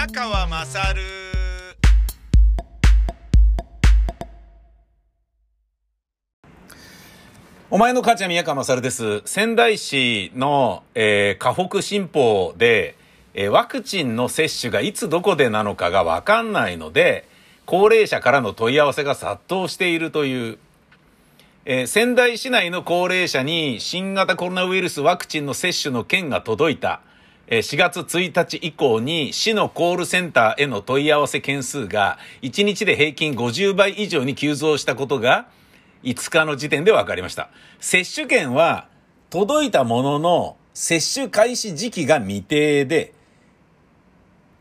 宮川まさるお前の母ちゃん宮川まさるです。仙台市の、えー、河北新報で、えーワクチンの接種がいつどこでなのかがわかんないので、高齢者からの問い合わせが殺到しているという、えー仙台市内の高齢者に新型コロナウイルスワクチンの接種の券が届いた、4月1日以降に市のコールセンターへの問い合わせ件数が1日で平均50倍以上に急増したことが5日の時点で分かりました。接種券は届いたものの接種開始時期が未定で、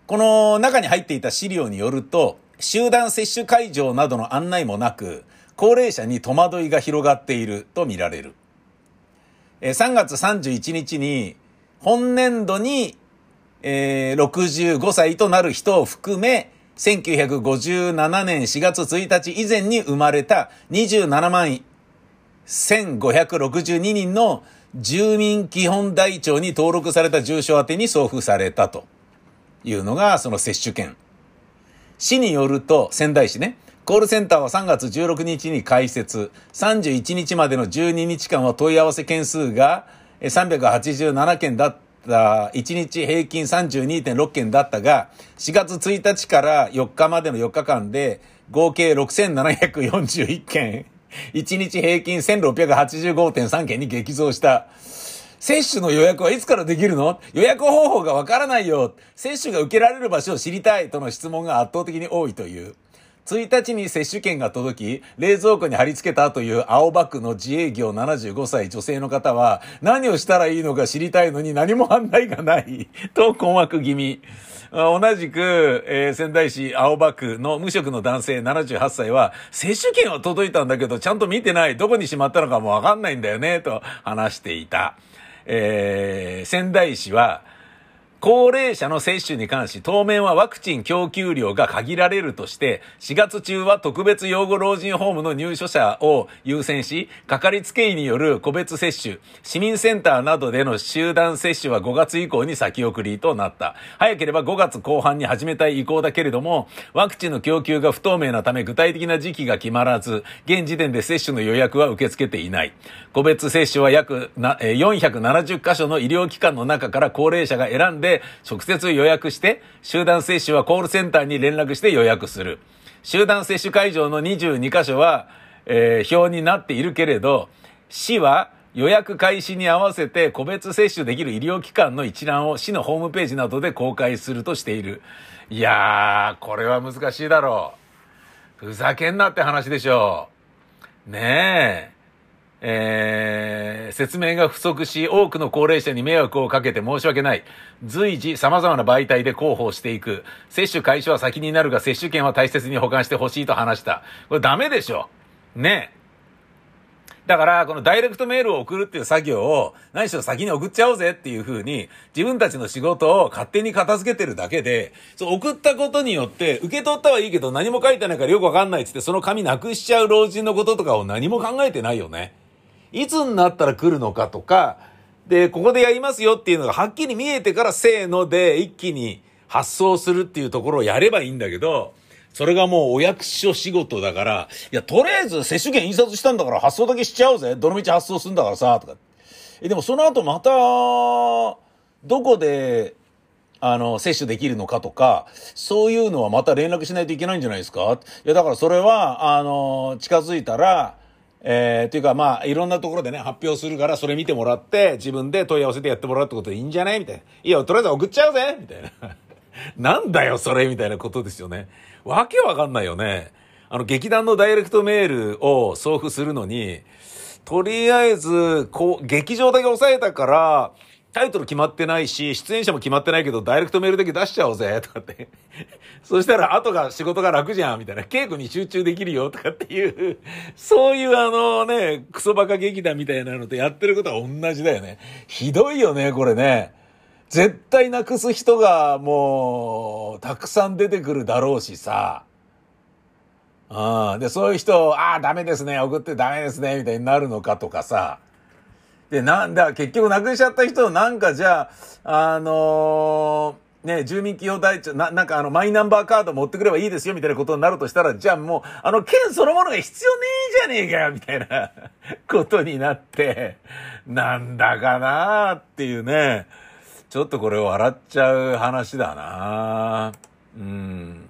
この中に入っていた資料によると、集団接種会場などの案内もなく、高齢者に戸惑いが広がっていると見られる。3月31日に、本年度に、えー65歳となる人を含め、1957年4月1日以前に生まれた27万1562人の住民基本台帳に登録された住所宛てに送付されたというのがその接種券。市によると、仙台市ね、コールセンターは3月16日に開設、31日までの12日間は問い合わせ件数が387件だった、1日平均32.6件だったが、4月1日から4日までの4日間で合計6741件、1日平均1685.3件に激増した。接種の予約はいつからできるの？予約方法がわからないよ。接種が受けられる場所を知りたいとの質問が圧倒的に多いという。1日に接種券が届き、冷蔵庫に貼り付けたという青バッグの自営業75歳女性の方は、何をしたらいいのか知りたいのに何も案内がない、と困惑気味。同じく、えー仙台市青葉区の無職の男性78歳は、接種券は届いたんだけど、ちゃんと見てない。どこにしまったのかもわかんないんだよね、と話していた。えー仙台市は、高齢者の接種に関し、当面はワクチン供給量が限られるとして、4月中は特別養護老人ホームの入所者を優先し、かかりつけ医による個別接種、市民センターなどでの集団接種は5月以降に先送りとなった。早ければ5月後半に始めたい意向だけれども、ワクチンの供給が不透明なため具体的な時期が決まらず、現時点で接種の予約は受け付けていない。個別接種は約470カ所の医療機関の中から高齢者が選んでで直接予約して、集団接種はコールセンターに連絡して予約する。集団接種会場の22カ所は、えー表になっているけれど、市は予約開始に合わせて個別接種できる医療機関の一覧を市のホームページなどで公開するとしている。いやー、これは難しいだろう。ふざけんなって話でしょう。ねえ。えー説明が不足し、多くの高齢者に迷惑をかけて申し訳ない。随時様々な媒体で広報していく。接種開始は先になるが、接種券は大切に保管してほしいと話した。これダメでしょ。ねえ。だから、このダイレクトメールを送るっていう作業を、何しろ先に送っちゃおうぜっていう風に、自分たちの仕事を勝手に片付けてるだけで、そう送ったことによって、受け取ったはいいけど何も書いてないからよくわかんないっつって、その紙なくしちゃう老人のこととかを何も考えてないよね。いつになったら来るのかとか、で、ここでやりますよっていうのがはっきり見えてからせーので一気に発送するっていうところをやればいいんだけど、それがもうお役所仕事だから、いや、とりあえず接種券印刷したんだから発送だけしちゃおうぜ。どのみち発送するんだからさ、とか。え、でもその後また、どこで、あの、接種できるのかとか、そういうのはまた連絡しないといけないんじゃないですか？いや、だからそれは、あの、近づいたら、えー、っていうかまあ、いろんなところでね、発表するから、それ見てもらって、自分で問い合わせてやってもらうってことでいいんじゃない？みたいな。いや、とりあえず送っちゃうぜみたいな。なんだよ、それみたいなことですよね。わけわかんないよね。あの、劇団のダイレクトメールを送付するのに、とりあえず、こう、劇場だけ抑えたから、タイトル決まってないし、出演者も決まってないけど、ダイレクトメールだけ出しちゃおうぜ、とかって。そしたら、後が仕事が楽じゃん、みたいな。稽古に集中できるよ、とかっていう、そういうあのね、クソバカ劇団みたいなのとやってることは同じだよね。ひどいよね、これね。絶対なくす人がもう、たくさん出てくるだろうしさ。うん。で、そういう人、ああ、ダメですね、送ってダメですね、みたいになるのかとかさ。で、なんだ、結局なくしちゃった人なんかじゃあ、あのーね、住民基本台帳、な、なんかあの、マイナンバーカード持ってくればいいですよ、みたいなことになるとしたら、じゃあもう、あの、県そのものが必要ねえじゃねえかよ、みたいな ことになって、なんだかなっていうね、ちょっとこれ笑っちゃう話だなうん。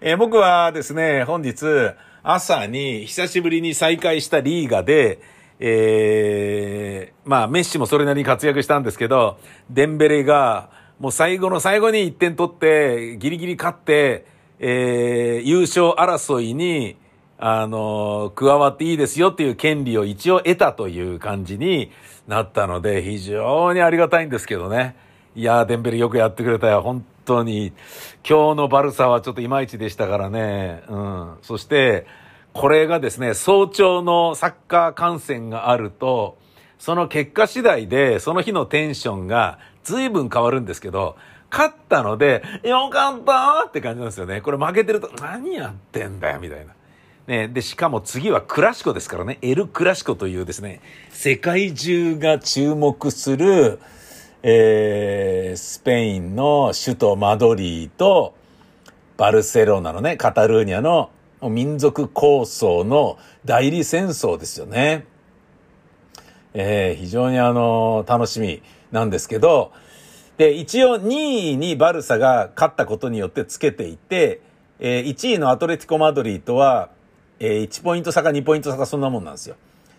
えー、僕はですね、本日、朝に久しぶりに再会したリーガで、えー、まあ、メッシもそれなりに活躍したんですけど、デンベレが、もう最後の最後に1点取って、ギリギリ勝って、えー、優勝争いに、あの、加わっていいですよっていう権利を一応得たという感じになったので、非常にありがたいんですけどね。いやー、デンベレよくやってくれたよ。本当に。今日のバルサはちょっといまいちでしたからね。うん。そして、これがですね、早朝のサッカー観戦があると、その結果次第で、その日のテンションが随分変わるんですけど、勝ったので、よかったって感じなんですよね。これ負けてると、何やってんだよ、みたいな。ね、で、しかも次はクラシコですからね、エル・クラシコというですね、世界中が注目する、えー、スペインの首都マドリーと、バルセロナのね、カタルーニャの民族構想の代理戦争ですよね。えー、非常にあの、楽しみなんですけど、で、一応2位にバルサが勝ったことによってつけていて、えー、1位のアトレティコ・マドリーとは、えー、1ポイント差か2ポイント差かそんなもんなんですよ。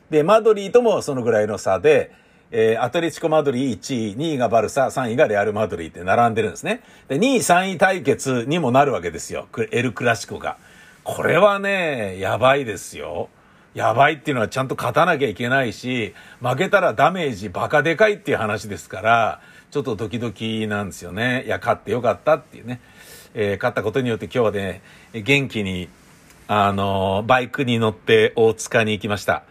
で、マドリーともそのぐらいの差で、えー、アトレティコ・マドリー1位、2位がバルサ、3位がレアル・マドリーって並んでるんですね。で、2位、3位対決にもなるわけですよ。エル・クラシコが。これはね、やばいですよ。やばいっていうのはちゃんと勝たなきゃいけないし、負けたらダメージバカでかいっていう話ですから、ちょっとドキドキなんですよね。いや、勝ってよかったっていうね。えー、勝ったことによって今日はね、元気に、あのー、バイクに乗って大塚に行きました。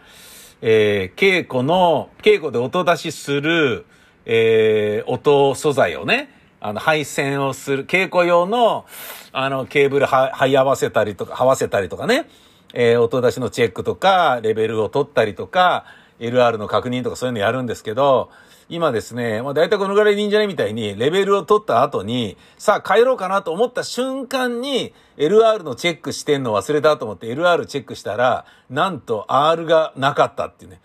えー、稽古の、稽古で音出しする、えー、音素材をね、あの、配線をする、稽古用の、あの、ケーブルは、は合わせたりとか、はわせたりとかね、えー、音出しのチェックとか、レベルを取ったりとか、LR の確認とかそういうのやるんですけど、今ですね、まあ大体このぐらいでいいんじゃないみたいに、レベルを取った後に、さあ帰ろうかなと思った瞬間に、LR のチェックしてんの忘れたと思って LR チェックしたら、なんと R がなかったっていうね。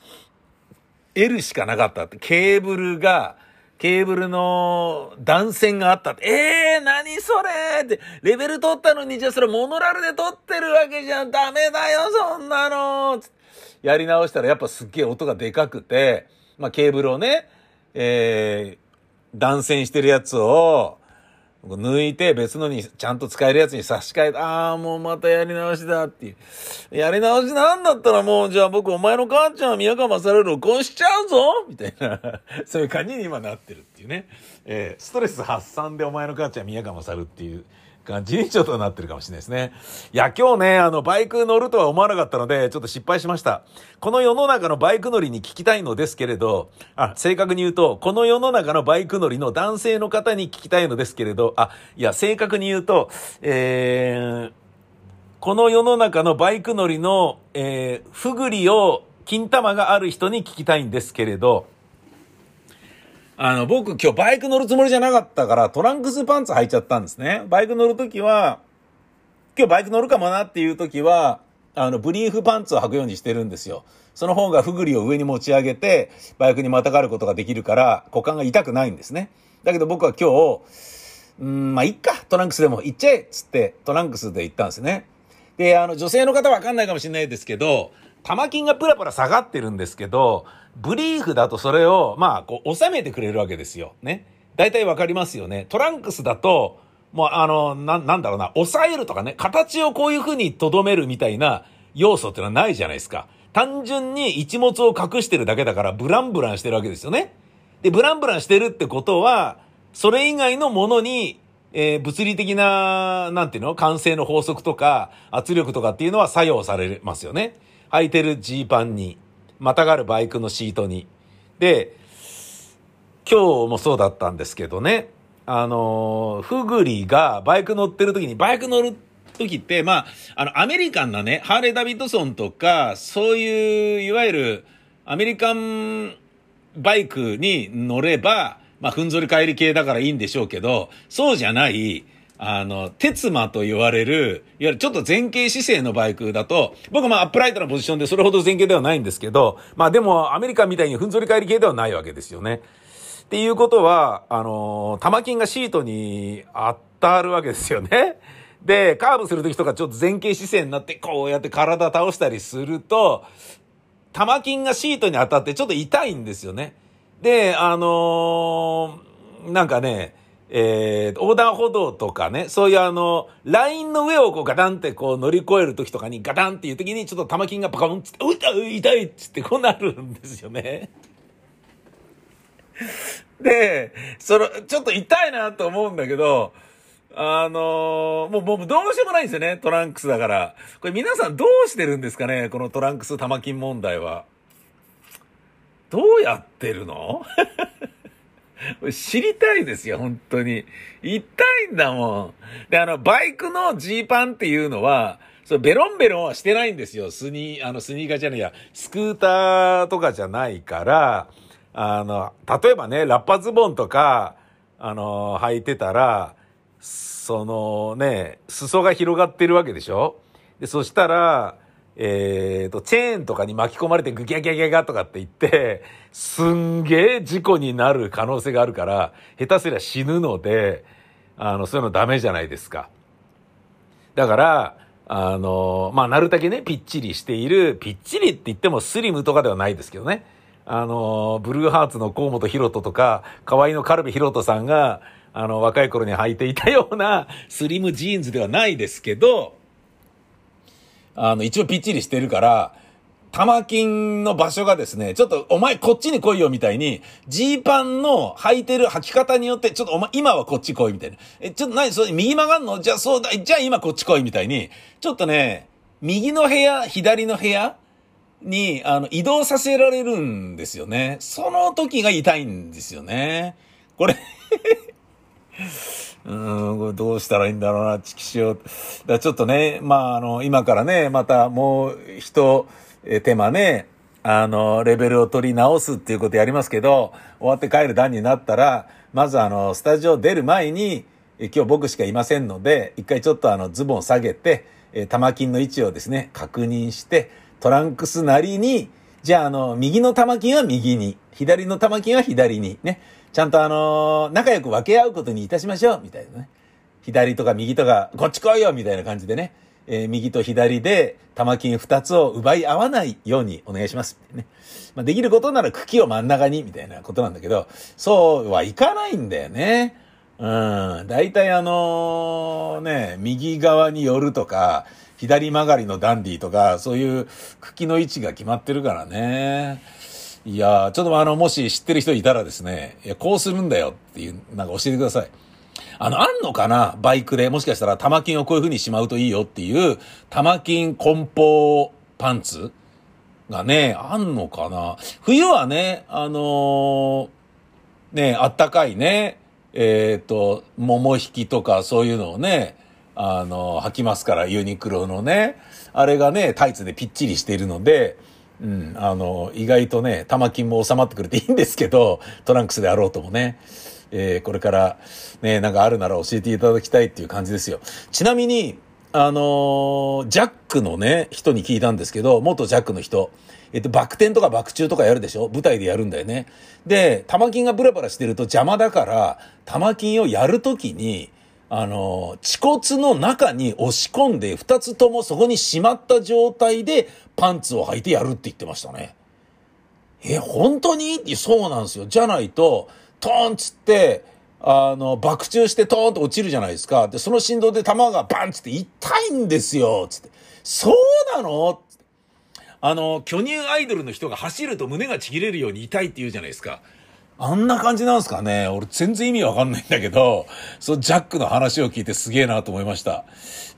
L しかなかったって。ケーブルが、ケーブルの断線があったって、えー、何それって、レベル取ったのに、じゃあそれモノラルで取ってるわけじゃん。ダメだよ、そんなのやり直したらやっぱすっげえ音がでかくて、まあケーブルをね、えー、断線してるやつを、抜いて別のにちゃんと使えるやつに差し替えて、ああ、もうまたやり直しだっていう。やり直しなんだったらもう、じゃあ僕お前の母ちゃんは宮川勝る録音しちゃうぞみたいな、そういう感じに今なってるっていうね。えー、ストレス発散でお前の母ちゃん宮川勝るっていう感じにちょっとなってるかもしれないですね。いや、今日ね、あの、バイク乗るとは思わなかったので、ちょっと失敗しました。この世の中のバイク乗りに聞きたいのですけれど、あ、正確に言うと、この世の中のバイク乗りの男性の方に聞きたいのですけれど、あ、いや、正確に言うと、えー、この世の中のバイク乗りの、えー、ふぐりを、金玉がある人に聞きたいんですけれど、あの、僕今日バイク乗るつもりじゃなかったからトランクスパンツ履いちゃったんですね。バイク乗るときは、今日バイク乗るかもなっていうときは、あの、ブリーフパンツを履くようにしてるんですよ。その方がふぐりを上に持ち上げて、バイクにまたがることができるから、股間が痛くないんですね。だけど僕は今日、うん、まあ、いっか、トランクスでも行っちゃえっつって、トランクスで行ったんですね。で、あの、女性の方わかんないかもしれないですけど、玉金がプラプラ下がってるんですけど、ブリーフだとそれを、まあ、こう、収めてくれるわけですよ。ね。大体わかりますよね。トランクスだと、もう、あの、な、なんだろうな、抑えるとかね、形をこういう風に留めるみたいな要素っていうのはないじゃないですか。単純に一物を隠してるだけだから、ブランブランしてるわけですよね。で、ブランブランしてるってことは、それ以外のものに、えー、物理的な、なんていうの完成の法則とか、圧力とかっていうのは作用されますよね。履いてるジーパンに、またがるバイクのシートに。で、今日もそうだったんですけどね、あの、ふぐりがバイク乗ってる時に、バイク乗る時って、まあ、あの、アメリカンなね、ハーレー・ダビッドソンとか、そういう、いわゆる、アメリカンバイクに乗れば、まあ、ふんぞり返り系だからいいんでしょうけど、そうじゃない、あの、鉄馬と言われる、いわゆるちょっと前傾姿勢のバイクだと、僕まあアップライトなポジションでそれほど前傾ではないんですけど、まあでもアメリカみたいにふんぞり返り系ではないわけですよね。っていうことは、あの、玉金がシートに当たるわけですよね。で、カーブするときとかちょっと前傾姿勢になって、こうやって体倒したりすると、玉金がシートに当たってちょっと痛いんですよね。で、あのー、なんかね、えー、横断歩道とかね、そういうあの、ラインの上をこうガタンってこう乗り越えるときとかにガタンっていうときにちょっと玉金がパカンつって、う痛い痛いっつってこうなるんですよね。で、その、ちょっと痛いなと思うんだけど、あのー、もう、もうどうしようもないんですよね、トランクスだから。これ皆さんどうしてるんですかね、このトランクス玉金問題は。どうやってるの？知りたいですよ、本当に。痛いんだもん。で、あの、バイクのジーパンっていうのは、そう、ベロンベロンはしてないんですよ。スニー、あの、スニーカーじゃないや、スクーターとかじゃないから、あの、例えばね、ラッパズボンとか、あの、履いてたら、そのね、裾が広がってるわけでしょ？で、そしたら、えっ、ー、と、チェーンとかに巻き込まれてグギャギャギャガとかって言って、すんげえ事故になる可能性があるから、下手すりゃ死ぬので、あの、そういうのダメじゃないですか。だから、あの、まあ、なるだけね、ぴっちりしている、ぴっちりって言ってもスリムとかではないですけどね。あの、ブルーハーツの河本博人とか、河合のカルビ博人さんが、あの、若い頃に履いていたようなスリムジーンズではないですけど、あの、一応ぴっちりしてるから、玉金の場所がですね、ちょっとお前こっちに来いよみたいに、ジーパンの履いてる履き方によって、ちょっとお前今はこっち来いみたいな。え、ちょっと何それ右曲がんの？じゃあそうだ、じゃあ今こっち来いみたいに、ちょっとね、右の部屋、左の部屋に、あの、移動させられるんですよね。その時が痛いんですよね。これうん、どうしたらいいんだろうな、チキシオ。だちょっとね、まあ、あの、今からね、またもう一手間ね、あの、レベルを取り直すっていうことやりますけど、終わって帰る段になったら、まずあの、スタジオ出る前に、今日僕しかいませんので、一回ちょっとあの、ズボン下げて、え玉金の位置をですね、確認して、トランクスなりに、じゃああの、右の玉金は右に、左の玉金は左に、ね。ちゃんとあのー、仲良く分け合うことにいたしましょう、みたいなね。左とか右とか、こっち来いよ、みたいな感じでね。えー、右と左で玉金二つを奪い合わないようにお願いします。ね。まあ、できることなら茎を真ん中に、みたいなことなんだけど、そうはいかないんだよね。うん。大体あのー、ね、右側に寄るとか、左曲がりのダンディとか、そういう茎の位置が決まってるからね。いやちょっとあの、もし知ってる人いたらですね、いや、こうするんだよっていう、なんか教えてください。あの、あんのかなバイクで。もしかしたら玉金をこういう風にしまうといいよっていう、玉金梱包パンツ？がね、あんのかな？冬はね、あのー、ね、あったかいね、えっ、ー、と、桃引きとかそういうのをね、あのー、履きますから、ユニクロのね。あれがね、タイツでぴっちりしているので、うん、あの、意外とね、玉金も収まってくれていいんですけど、トランクスであろうともね。えー、これからね、なんかあるなら教えていただきたいっていう感じですよ。ちなみに、あのー、ジャックのね、人に聞いたんですけど、元ジャックの人。えっと、バク転とかバク宙とかやるでしょ？舞台でやるんだよね。で、玉金がブラブラしてると邪魔だから、玉金をやるときに、あの、恥骨の中に押し込んで、二つともそこにしまった状態でパンツを履いてやるって言ってましたね。え、本当に？そうなんですよ。じゃないと、トーンつって、あの、爆中してトーンと落ちるじゃないですか。で、その振動で弾がバンつって痛いんですよつって。そうなの？あの、巨乳アイドルの人が走ると胸がちぎれるように痛いって言うじゃないですか。あんな感じなんですかね？俺全然意味わかんないんだけど、そのジャックの話を聞いてすげえなと思いました。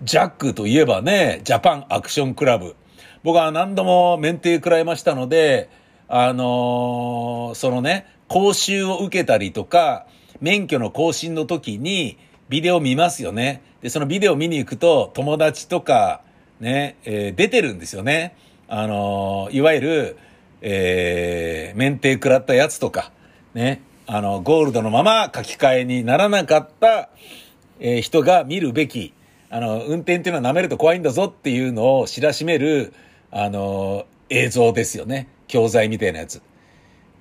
ジャックといえばね、ジャパンアクションクラブ。僕は何度も免停食らいましたので、あのー、そのね、講習を受けたりとか、免許の更新の時にビデオ見ますよね。で、そのビデオ見に行くと友達とかね、えー、出てるんですよね。あのー、いわゆる、えー、免停食らったやつとか、ね、あの、ゴールドのまま書き換えにならなかった、えー、人が見るべき、あの、運転っていうのは舐めると怖いんだぞっていうのを知らしめる、あの、映像ですよね。教材みたいなやつ。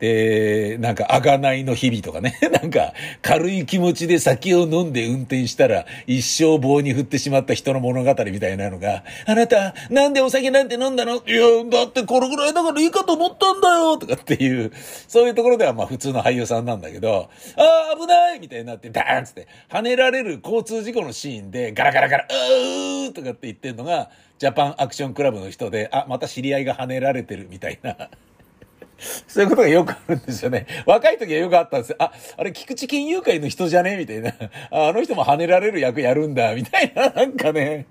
で、なんか、あがないの日々とかね。なんか、軽い気持ちで酒を飲んで運転したら、一生棒に振ってしまった人の物語みたいなのが、あなた、なんでお酒なんて飲んだのいや、だってこれぐらいだからいいかと思ったんだよとかっていう、そういうところではまあ普通の俳優さんなんだけど、ああ、危ないみたいになって、ダーンつって、跳ねられる交通事故のシーンで、ガラガラガラ、うーとかって言ってんのが、ジャパンアクションクラブの人で、あ、また知り合いが跳ねられてるみたいな。そういうことがよくあるんですよね。若い時はよくあったんですよ。あ、あれ、菊池金融会の人じゃね？みたいな。あの人も跳ねられる役やるんだ、みたいな、なんかね。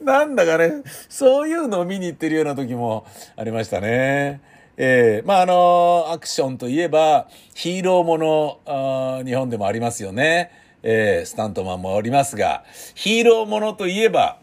なんだかね、そういうのを見に行ってるような時もありましたね。ええー、まあ、あのアクションといえば、ヒーローもの、あ日本でもありますよね。ええー、スタントマンもおりますが、ヒーローものといえば、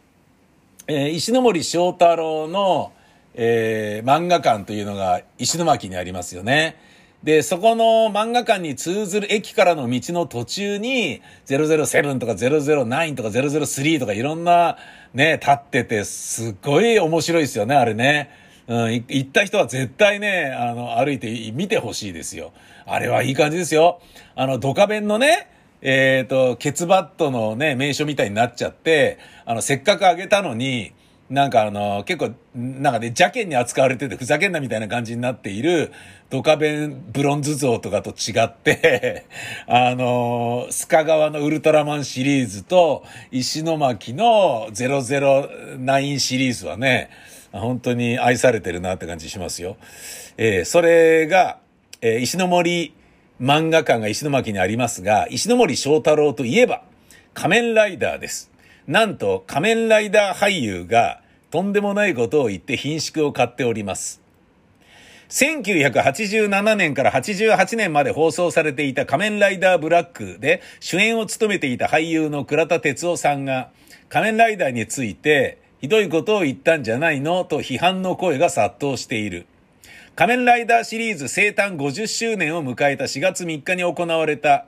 えー、石森章太郎の、えー、漫画館というのが石巻にありますよね。で、そこの漫画館に通ずる駅からの道の途中に、007とか009とか003とかいろんなね、立ってて、すっごい面白いですよね、あれね。うん、行った人は絶対ね、あの、歩いて見てほしいですよ。あれはいい感じですよ。あの、ドカベンのね、えっ、ー、と、ケツバットのね、名所みたいになっちゃって、あの、せっかくあげたのに、なんかあの、結構、なんかね、邪険に扱われててふざけんなみたいな感じになっている、ドカベンブロンズ像とかと違って あの、スカ川のウルトラマンシリーズと、石巻の009シリーズはね、本当に愛されてるなって感じしますよ。えー、それが、えー、石森漫画館が石巻にありますが、石森章太郎といえば、仮面ライダーです。なんと仮面ライダー俳優がとんでもないことを言って品縮を買っております。1987年から88年まで放送されていた仮面ライダーブラックで主演を務めていた俳優の倉田哲夫さんが仮面ライダーについてひどいことを言ったんじゃないのと批判の声が殺到している。仮面ライダーシリーズ生誕50周年を迎えた4月3日に行われた、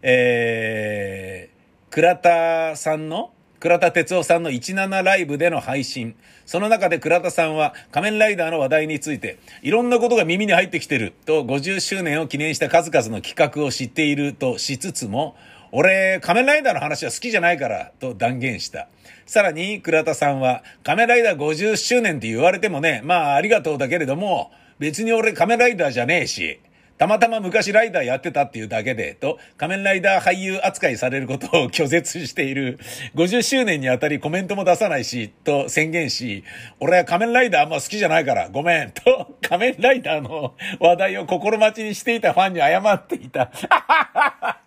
えー、倉田さんの倉田哲夫さんの17ライブでの配信。その中で倉田さんは仮面ライダーの話題について、いろんなことが耳に入ってきてると50周年を記念した数々の企画を知っているとしつつも、俺、仮面ライダーの話は好きじゃないから、と断言した。さらに、倉田さんは、仮面ライダー50周年って言われてもね、まあ、ありがとうだけれども、別に俺仮面ライダーじゃねえし、たまたま昔ライダーやってたっていうだけで、と、仮面ライダー俳優扱いされることを 拒絶している、50周年にあたりコメントも出さないし、と宣言し、俺は仮面ライダーあんま好きじゃないから、ごめん、と、仮面ライダーの話題を心待ちにしていたファンに謝っていた。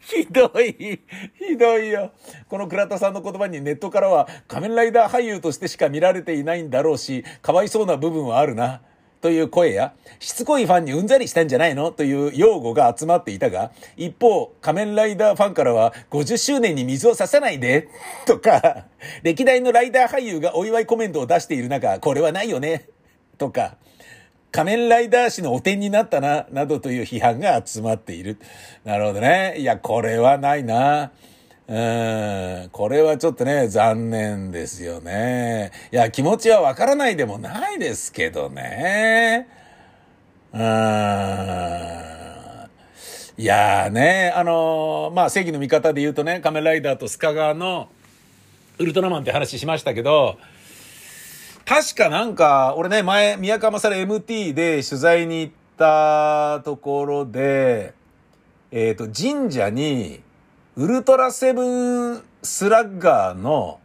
ひどい。ひどいよ。この倉田さんの言葉にネットからは仮面ライダー俳優としてしか見られていないんだろうし、かわいそうな部分はあるな。という声や、しつこいファンにうんざりしたんじゃないのという擁護が集まっていたが、一方、仮面ライダーファンからは、50周年に水を差さないで、とか、歴代のライダー俳優がお祝いコメントを出している中、これはないよね、とか、仮面ライダー誌の汚点になったな、などという批判が集まっている。なるほどね。いや、これはないな。うん、これはちょっとね、残念ですよね。いや、気持ちはわからないでもないですけどね。うん。いやーね、あのー、まあ、正義の味方で言うとね、仮面ライダーとスカガーのウルトラマンって話しましたけど、確かなんか、俺ね、前、宮川勝 MT で取材に行ったところで、えっ、ー、と、神社に、ウルトラセブンスラッガーの、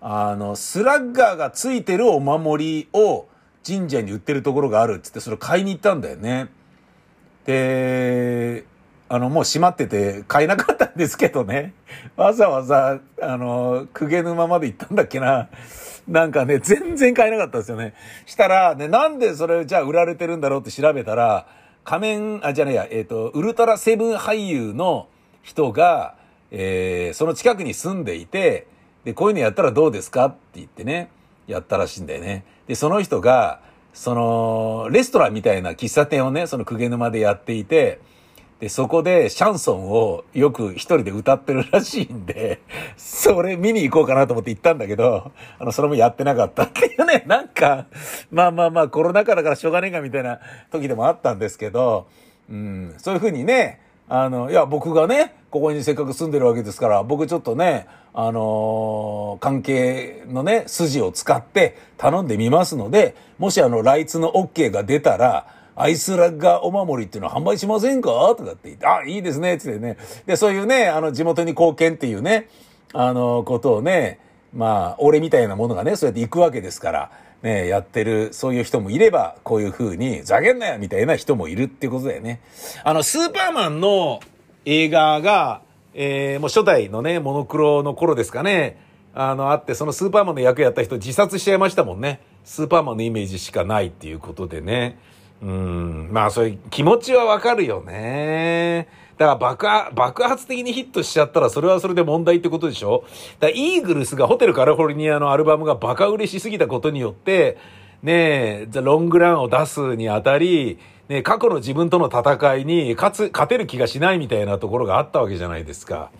あの、スラッガーがついてるお守りを神社に売ってるところがあるっつって、それ買いに行ったんだよね。で、あの、もう閉まってて買えなかったんですけどね。わざわざ、あの、公家沼まで行ったんだっけな。なんかね、全然買えなかったんですよね。したら、ね、なんでそれじゃあ売られてるんだろうって調べたら、仮面、あ、じゃねえや、えっ、ー、と、ウルトラセブン俳優の人が、えー、その近くに住んでいて、で、こういうのやったらどうですかって言ってね、やったらしいんだよね。で、その人が、その、レストランみたいな喫茶店をね、その公家沼でやっていて、で、そこでシャンソンをよく一人で歌ってるらしいんで、それ見に行こうかなと思って行ったんだけど、あの、それもやってなかったっていうね、なんか、まあまあまあコロナ禍だからしょうがねえかみたいな時でもあったんですけど、うん、そういうふうにね、あの、いや、僕がね、ここにせっかく住んでるわけですから、僕ちょっとね、あのー、関係のね、筋を使って頼んでみますので、もしあの、ライツの OK が出たら、アイスラッガーお守りっていうのは販売しませんか？とかって言って、あ、いいですね、つってね。で、そういうね、あの、地元に貢献っていうね、あの、ことをね、まあ、俺みたいなものがね、そうやって行くわけですから、ね、やってる、そういう人もいれば、こういう風に、ざけんなよみたいな人もいるっていうことだよね。あの、スーパーマンの映画が、えー、もう初代のね、モノクロの頃ですかね、あの、あって、そのスーパーマンの役やった人自殺しちゃいましたもんね。スーパーマンのイメージしかないっていうことでね。うん、まあそういう気持ちはわかるよね。だから爆発、爆発的にヒットしちゃったらそれはそれで問題ってことでしょ？だからイーグルスがホテルカリフォルニアのアルバムがバカ売れしすぎたことによって、ねえ、ザ・ロングランを出すにあたり、ね過去の自分との戦いに勝つ、勝てる気がしないみたいなところがあったわけじゃないですか。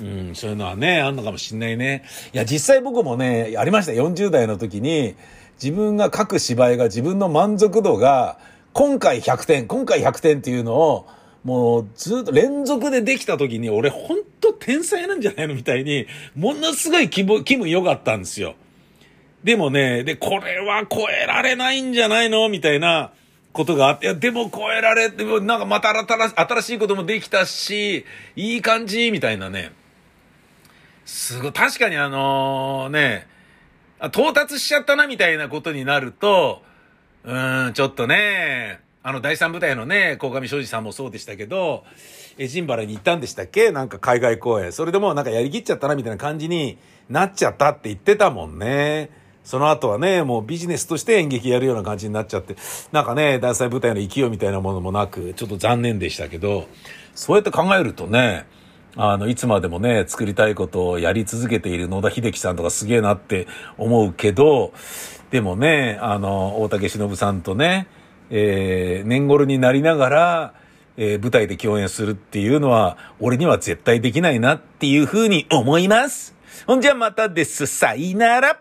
うん、そういうのはね、あんのかもしんないね。いや、実際僕もね、ありました。40代の時に、自分が書く芝居が自分の満足度が、今回100点、今回100点っていうのを、もうずっと連続でできた時に、俺ほんと天才なんじゃないのみたいに、ものすごい気分、気分良かったんですよ。でもね、で、これは超えられないんじゃないのみたいなことがあって、いや、でも超えられて、なんかまた新しいこともできたし、いい感じみたいなね。すごい、確かにあのー、ね、到達しちゃったなみたいなことになると、うん、ちょっとね、あの、第三部隊のね、鴻上庄司さんもそうでしたけど、エジンバラに行ったんでしたっけ？なんか海外公演。それでもなんかやりきっちゃったなみたいな感じになっちゃったって言ってたもんね。その後はね、もうビジネスとして演劇やるような感じになっちゃって、なんかね、第三部隊の勢いみたいなものもなく、ちょっと残念でしたけど、そうやって考えるとね、あの、いつまでもね、作りたいことをやり続けている野田秀樹さんとかすげえなって思うけど、でもね、あの、大竹しのぶさんとね、えー、年頃になりながら、えー、舞台で共演するっていうのは、俺には絶対できないなっていうふうに思います。ほんじゃまたです。さいなら。